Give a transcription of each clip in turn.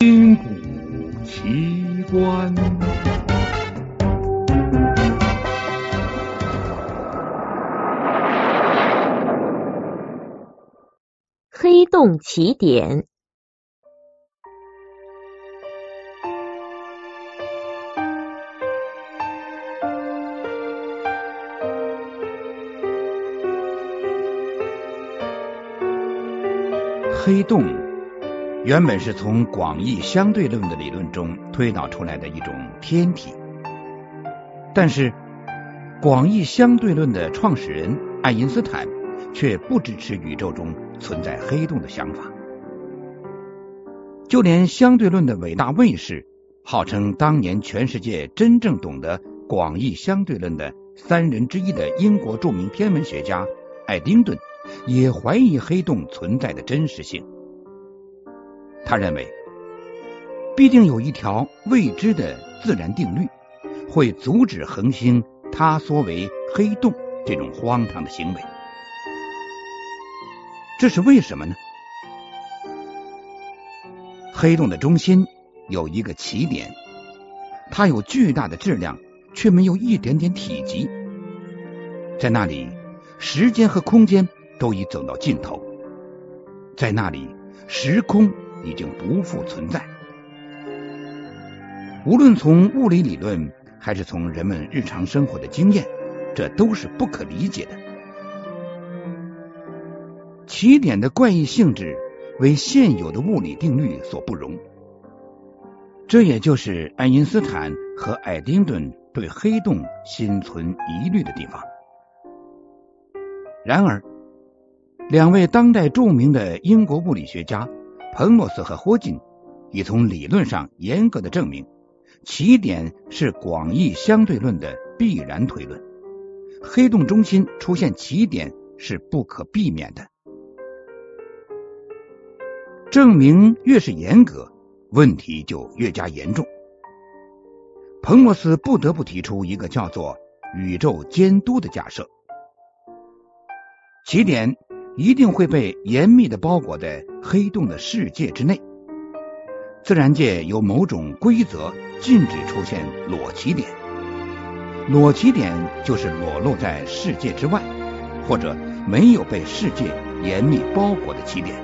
金谷奇观。黑洞起点。黑洞原本是从广义相对论的理论中推导出来的一种天体，但是广义相对论的创始人爱因斯坦却不支持宇宙中存在黑洞的想法。就连相对论的伟大卫士，号称当年全世界真正懂得广义相对论的三人之一的英国著名天文学家爱丁顿。也怀疑黑洞存在的真实性。他认为，必定有一条未知的自然定律，会阻止恒星塌缩为黑洞这种荒唐的行为。这是为什么呢？黑洞的中心有一个起点，它有巨大的质量，却没有一点点体积。在那里，时间和空间。都已走到尽头，在那里，时空已经不复存在。无论从物理理论，还是从人们日常生活的经验，这都是不可理解的。起点的怪异性质为现有的物理定律所不容，这也就是爱因斯坦和爱丁顿对黑洞心存疑虑的地方。然而。两位当代著名的英国物理学家彭罗斯和霍金已从理论上严格的证明，起点是广义相对论的必然推论，黑洞中心出现起点是不可避免的。证明越是严格，问题就越加严重。彭罗斯不得不提出一个叫做“宇宙监督”的假设，起点。一定会被严密的包裹在黑洞的世界之内。自然界有某种规则禁止出现裸起点，裸起点就是裸露在世界之外，或者没有被世界严密包裹的起点。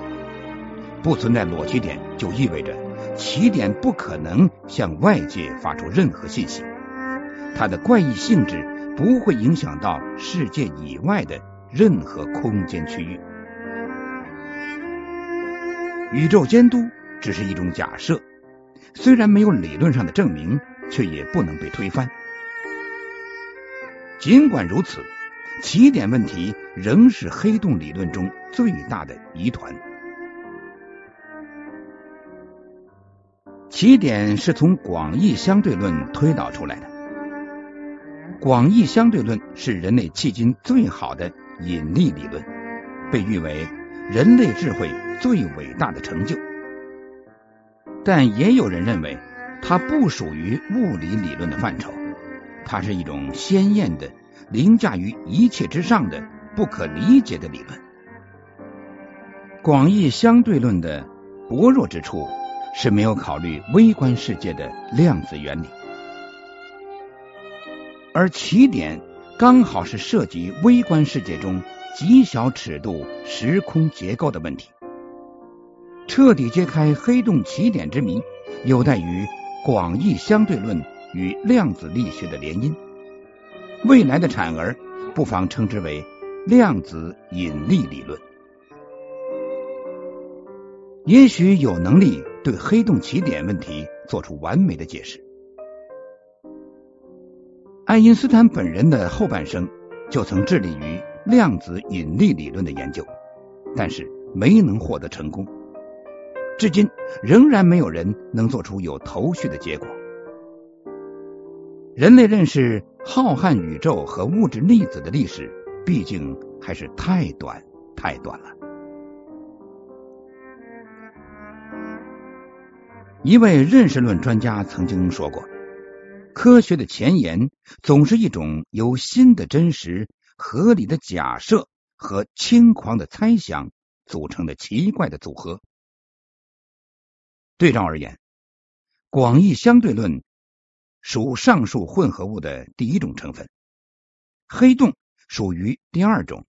不存在裸起点，就意味着起点不可能向外界发出任何信息，它的怪异性质不会影响到世界以外的。任何空间区域，宇宙监督只是一种假设，虽然没有理论上的证明，却也不能被推翻。尽管如此，起点问题仍是黑洞理论中最大的疑团。起点是从广义相对论推导出来的，广义相对论是人类迄今最好的。引力理论被誉为人类智慧最伟大的成就，但也有人认为它不属于物理理论的范畴，它是一种鲜艳的、凌驾于一切之上的、不可理解的理论。广义相对论的薄弱之处是没有考虑微观世界的量子原理，而起点。刚好是涉及微观世界中极小尺度时空结构的问题，彻底揭开黑洞起点之谜，有待于广义相对论与量子力学的联姻。未来的产儿，不妨称之为量子引力理论，也许有能力对黑洞起点问题做出完美的解释。爱因斯坦本人的后半生就曾致力于量子引力理论的研究，但是没能获得成功。至今仍然没有人能做出有头绪的结果。人类认识浩瀚宇宙和物质粒子的历史，毕竟还是太短太短了。一位认识论专家曾经说过。科学的前沿总是一种由新的真实、合理的假设和轻狂的猜想组成的奇怪的组合。对照而言，广义相对论属上述混合物的第一种成分，黑洞属于第二种，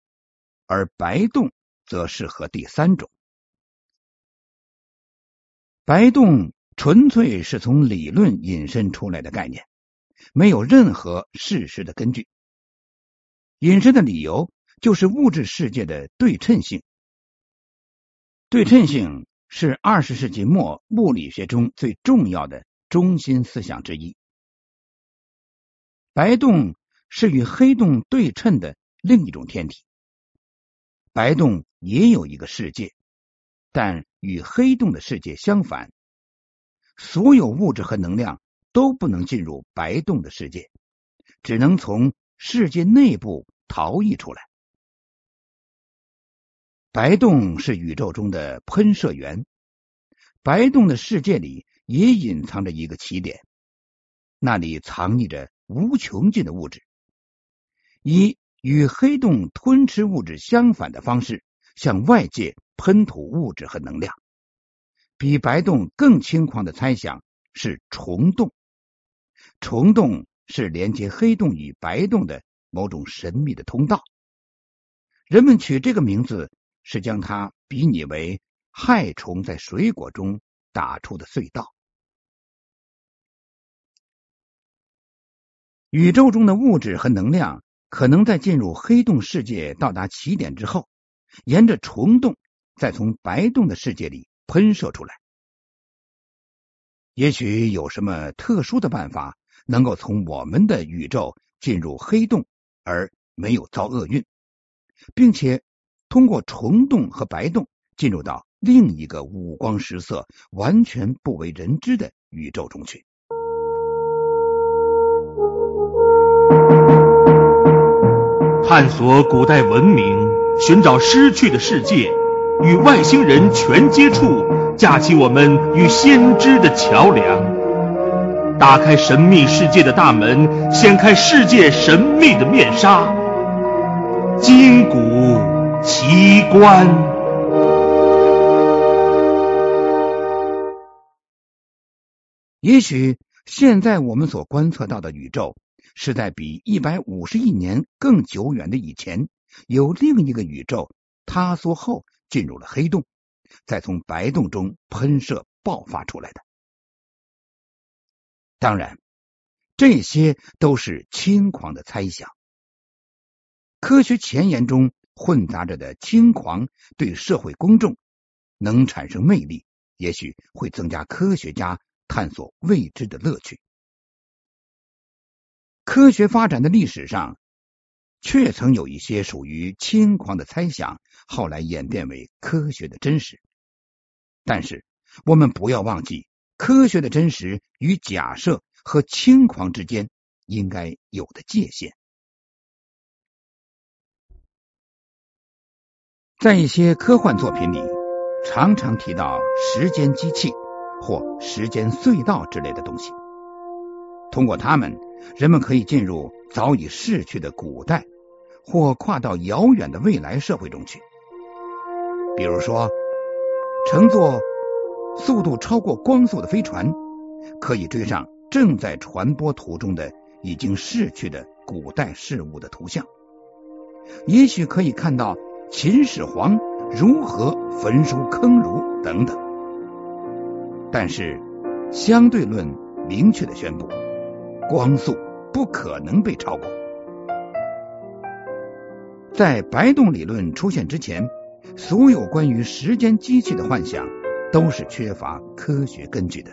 而白洞则适合第三种。白洞纯粹是从理论引申出来的概念，没有任何事实的根据。引申的理由就是物质世界的对称性。对称性是二十世纪末物理学中最重要的中心思想之一。白洞是与黑洞对称的另一种天体。白洞也有一个世界，但与黑洞的世界相反。所有物质和能量都不能进入白洞的世界，只能从世界内部逃逸出来。白洞是宇宙中的喷射源，白洞的世界里也隐藏着一个起点，那里藏匿着无穷尽的物质，以与黑洞吞吃物质相反的方式向外界喷吐物质和能量。比白洞更轻狂的猜想是虫洞，虫洞是连接黑洞与白洞的某种神秘的通道。人们取这个名字是将它比拟为害虫在水果中打出的隧道。宇宙中的物质和能量可能在进入黑洞世界到达起点之后，沿着虫洞再从白洞的世界里。喷射出来，也许有什么特殊的办法，能够从我们的宇宙进入黑洞而没有遭厄运，并且通过虫洞和白洞进入到另一个五光十色、完全不为人知的宇宙中去。探索古代文明，寻找失去的世界。与外星人全接触，架起我们与先知的桥梁，打开神秘世界的大门，掀开世界神秘的面纱，金谷奇观。也许现在我们所观测到的宇宙，是在比一百五十亿年更久远的以前，有另一个宇宙塌缩后。进入了黑洞，再从白洞中喷射爆发出来的。当然，这些都是轻狂的猜想。科学前沿中混杂着的轻狂，对社会公众能产生魅力，也许会增加科学家探索未知的乐趣。科学发展的历史上。确曾有一些属于轻狂的猜想，后来演变为科学的真实。但是，我们不要忘记，科学的真实与假设和轻狂之间应该有的界限。在一些科幻作品里，常常提到时间机器或时间隧道之类的东西。通过它们，人们可以进入早已逝去的古代。或跨到遥远的未来社会中去，比如说，乘坐速度超过光速的飞船，可以追上正在传播途中的已经逝去的古代事物的图像，也许可以看到秦始皇如何焚书坑儒等等。但是，相对论明确的宣布，光速不可能被超过。在白洞理论出现之前，所有关于时间机器的幻想都是缺乏科学根据的。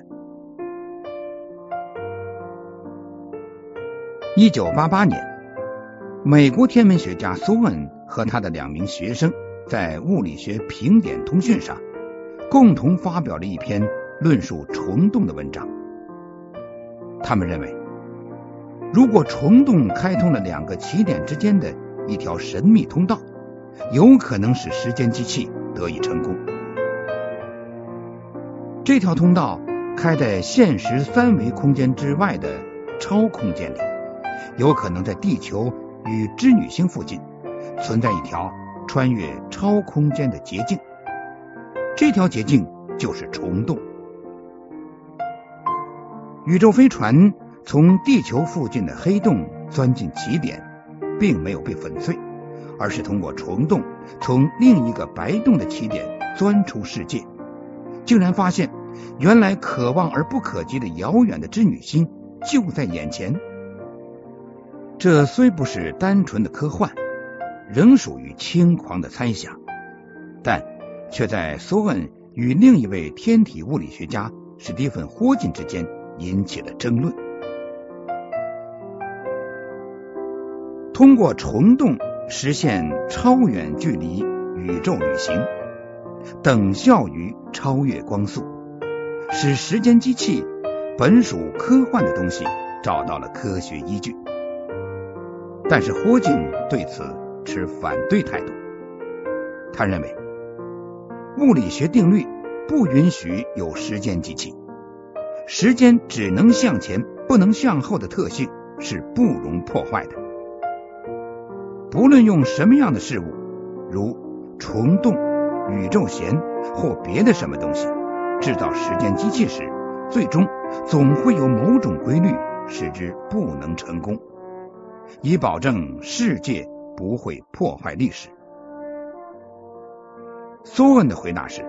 一九八八年，美国天文学家苏恩和他的两名学生在《物理学评点通讯》上共同发表了一篇论述虫洞的文章。他们认为，如果虫洞开通了两个起点之间的。一条神秘通道，有可能使时间机器得以成功。这条通道开在现实三维空间之外的超空间里，有可能在地球与织女星附近存在一条穿越超空间的捷径。这条捷径就是虫洞。宇宙飞船从地球附近的黑洞钻进起点，并没有被粉碎，而是通过虫洞从另一个白洞的起点钻出世界，竟然发现原来可望而不可及的遥远的织女星就在眼前。这虽不是单纯的科幻，仍属于轻狂的猜想，但却在苏恩与另一位天体物理学家史蒂芬·霍金之间引起了争论。通过虫洞实现超远距离宇宙旅行，等效于超越光速，使时间机器本属科幻的东西找到了科学依据。但是霍金对此持反对态度，他认为物理学定律不允许有时间机器，时间只能向前不能向后的特性是不容破坏的。不论用什么样的事物，如虫洞、宇宙弦或别的什么东西制造时间机器时，最终总会有某种规律使之不能成功。以保证世界不会破坏历史。苏恩的回答是：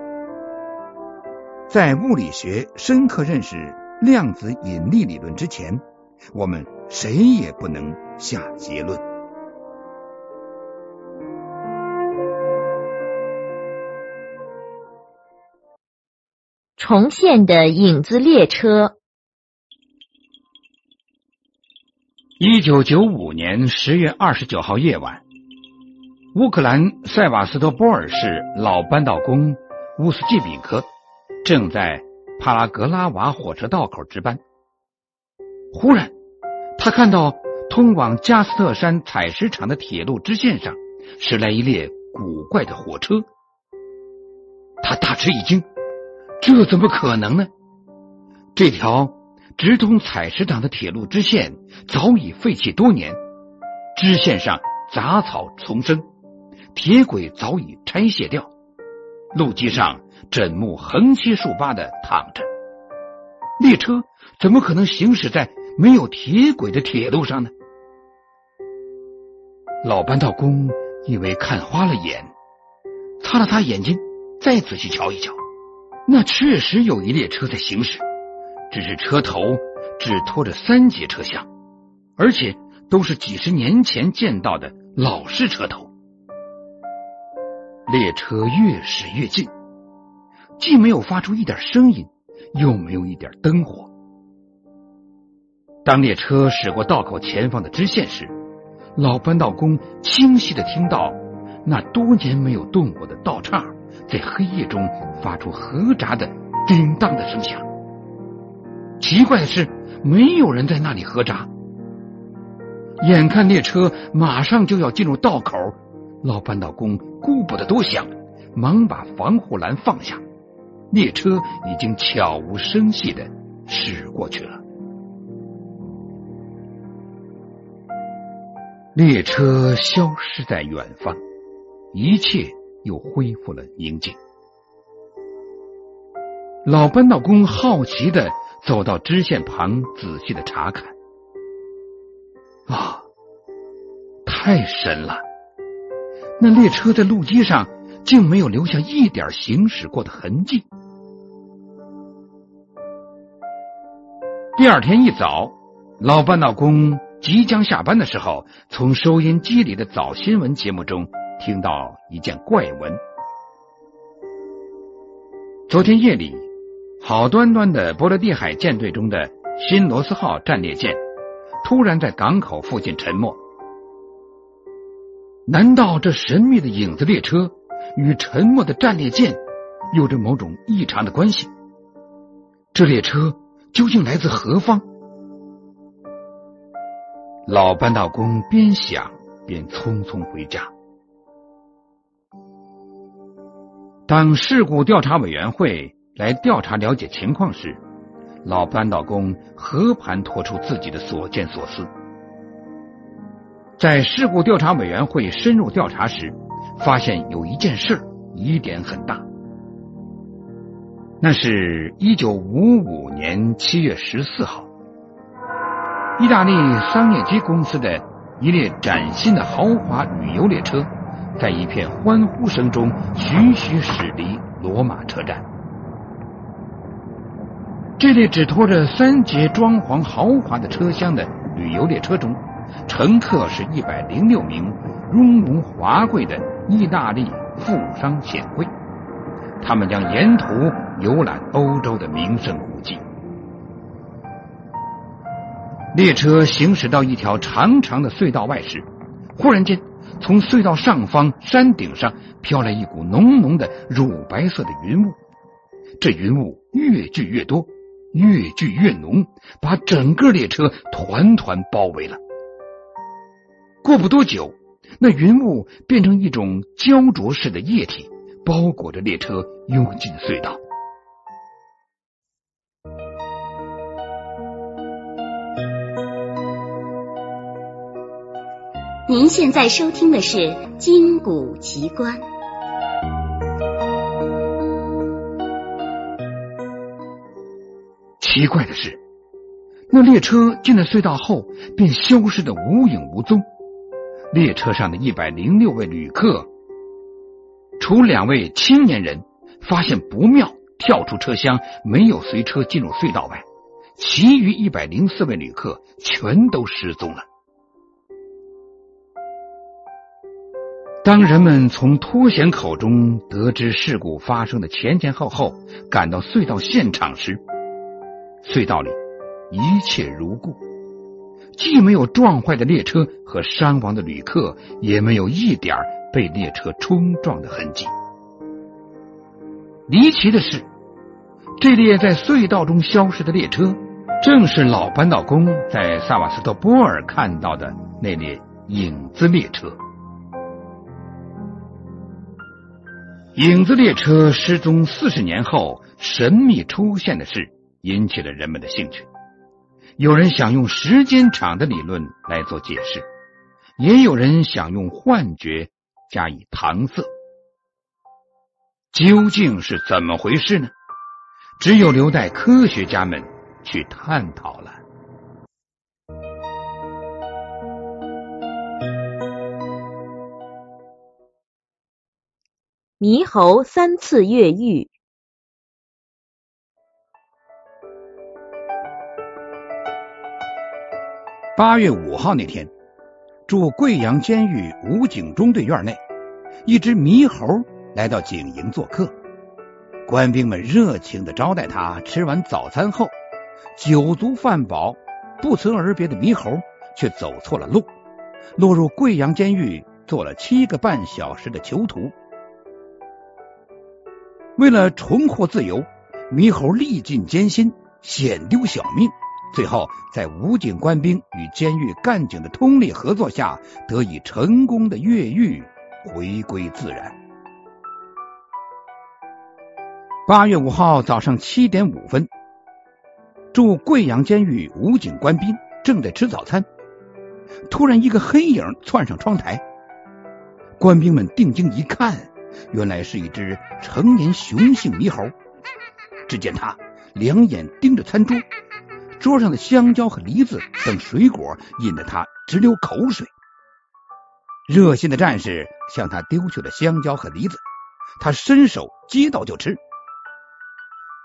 在物理学深刻认识量子引力理论之前，我们谁也不能下结论。重现的影子列车。一九九五年十月二十九号夜晚，乌克兰塞瓦斯托波尔市老扳道工乌斯季比科正在帕拉格拉瓦火车道口值班。忽然，他看到通往加斯特山采石场的铁路支线上驶来一列古怪的火车。他大吃一惊，这怎么可能呢？这条。直通采石场的铁路支线早已废弃多年，支线上杂草丛生，铁轨早已拆卸掉，路基上枕木横七竖八的躺着。列车怎么可能行驶在没有铁轨的铁路上呢？老扳道工以为看花了眼，擦了擦眼睛，再仔细瞧一瞧，那确实有一列车在行驶。只是车头只拖着三节车厢，而且都是几十年前见到的老式车头。列车越驶越近，既没有发出一点声音，又没有一点灯火。当列车驶过道口前方的支线时，老扳道工清晰的听到那多年没有动过的道岔在黑夜中发出合闸的叮当的声响。奇怪的是，没有人在那里合闸。眼看列车马上就要进入道口，老扳道工顾不得多想，忙把防护栏放下。列车已经悄无声息的驶过去了。列车消失在远方，一切又恢复了宁静。老扳道工好奇的。走到支线旁，仔细的查看。啊，太神了！那列车在路基上竟没有留下一点行驶过的痕迹。第二天一早，老扳道工即将下班的时候，从收音机里的早新闻节目中听到一件怪闻：昨天夜里。好端端的波罗的海舰队中的新罗斯号战列舰突然在港口附近沉没。难道这神秘的影子列车与沉没的战列舰有着某种异常的关系？这列车究竟来自何方？老扳道工边想边匆匆回家。当事故调查委员会。来调查了解情况时，老扳道工和盘托出自己的所见所思。在事故调查委员会深入调查时，发现有一件事疑点很大。那是一九五五年七月十四号，意大利桑涅基公司的一列崭新的豪华旅游列车，在一片欢呼声中徐徐驶离罗马车站。这列只拖着三节装潢豪华的车厢的旅游列车中，乘客是一百零六名雍容华贵的意大利富商显贵。他们将沿途游览欧洲的名胜古迹。列车行驶到一条长长的隧道外时，忽然间，从隧道上方山顶上飘来一股浓浓的乳白色的云雾。这云雾越聚越多，越聚越浓，把整个列车团团包围了。过不多久，那云雾变成一种焦灼似的液体。包裹着列车涌进隧道。您现在收听的是《金谷奇观》。奇怪的是，那列车进了隧道后便消失的无影无踪。列车上的一百零六位旅客。除两位青年人发现不妙，跳出车厢，没有随车进入隧道外，其余一百零四位旅客全都失踪了。当人们从脱险口中得知事故发生的前前后后，赶到隧道现场时，隧道里一切如故，既没有撞坏的列车和伤亡的旅客，也没有一点。被列车冲撞的痕迹。离奇的是，这列在隧道中消失的列车，正是老扳道工在萨瓦斯托波尔看到的那列影子列车。影子列车失踪四十年后神秘出现的事，引起了人们的兴趣。有人想用时间场的理论来做解释，也有人想用幻觉。加以搪塞，究竟是怎么回事呢？只有留待科学家们去探讨了。猕猴三次越狱。八月五号那天。驻贵阳监狱武警中队院内，一只猕猴来到警营做客。官兵们热情的招待他。吃完早餐后，酒足饭饱，不辞而别的猕猴却走错了路，落入贵阳监狱，做了七个半小时的囚徒。为了重获自由，猕猴历尽艰辛，险丢小命。最后，在武警官兵与监狱干警的通力合作下，得以成功的越狱，回归自然。八月五号早上七点五分，驻贵阳监狱武警官兵正在吃早餐，突然一个黑影窜上窗台，官兵们定睛一看，原来是一只成年雄性猕猴。只见他两眼盯着餐桌。桌上的香蕉和梨子等水果引得他直流口水。热心的战士向他丢去了香蕉和梨子，他伸手接到就吃。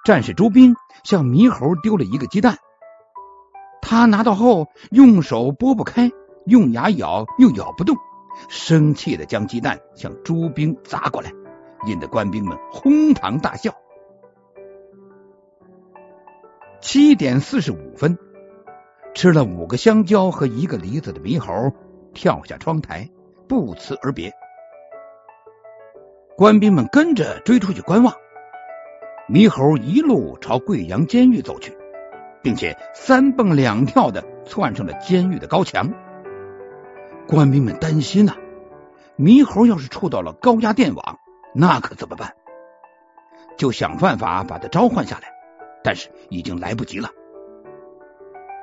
战士朱兵向猕猴丢了一个鸡蛋，他拿到后用手拨不开，用牙咬又咬不动，生气的将鸡蛋向朱兵砸过来，引得官兵们哄堂大笑。七点四十五分，吃了五个香蕉和一个梨子的猕猴跳下窗台，不辞而别。官兵们跟着追出去观望，猕猴一路朝贵阳监狱走去，并且三蹦两跳的窜上了监狱的高墙。官兵们担心呐，猕猴要是触到了高压电网，那可怎么办？就想办法把它召唤下来。但是已经来不及了。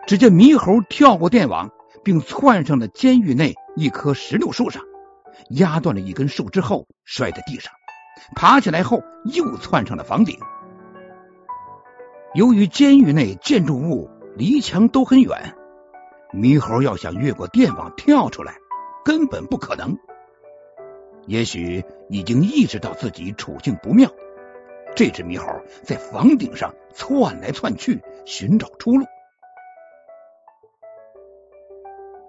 只见猕猴跳过电网，并窜上了监狱内一棵石榴树上，压断了一根树枝后摔在地上，爬起来后又窜上了房顶。由于监狱内建筑物离墙都很远，猕猴要想越过电网跳出来，根本不可能。也许已经意识到自己处境不妙，这只猕猴在房顶上窜来窜去，寻找出路。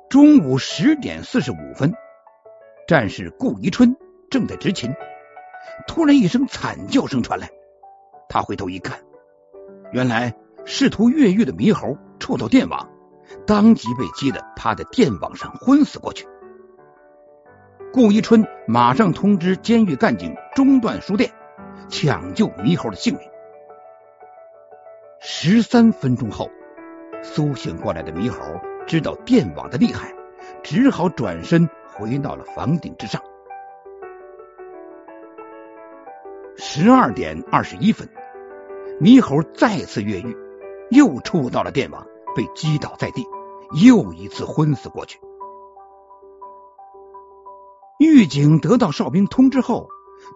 中午十点四十五分，战士顾宜春正在执勤，突然一声惨叫声传来，他回头一看。原来试图越狱的猕猴触到电网，当即被击得趴在电网上昏死过去。顾一春马上通知监狱干警中断输电，抢救猕猴的性命。十三分钟后，苏醒过来的猕猴知道电网的厉害，只好转身回到了房顶之上。十二点二十一分。猕猴再次越狱，又触到了电网，被击倒在地，又一次昏死过去。狱警得到哨兵通知后，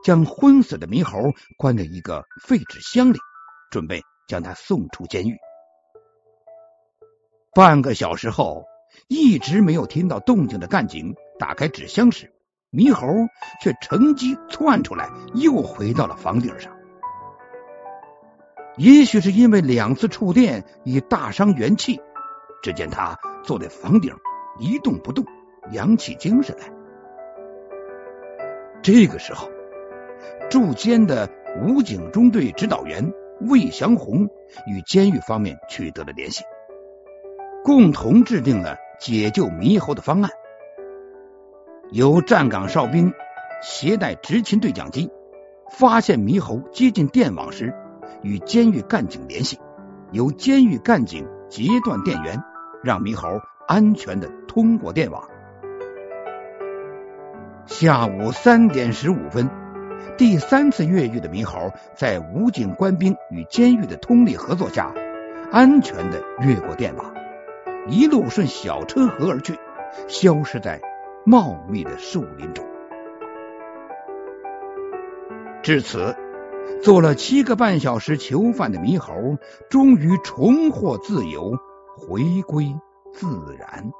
将昏死的猕猴关在一个废纸箱里，准备将他送出监狱。半个小时后，一直没有听到动静的干警打开纸箱时，猕猴却乘机窜出来，又回到了房顶上。也许是因为两次触电已大伤元气，只见他坐在房顶一动不动，扬起精神来。这个时候，驻监的武警中队指导员魏祥红与监狱方面取得了联系，共同制定了解救猕猴的方案。由站岗哨兵携带执勤对讲机，发现猕猴接近电网时。与监狱干警联系，由监狱干警截断电源，让猕猴安全的通过电网。下午三点十五分，第三次越狱的猕猴在武警官兵与监狱的通力合作下，安全的越过电网，一路顺小车河而去，消失在茂密的树林中。至此。做了七个半小时囚犯的猕猴，终于重获自由，回归自然。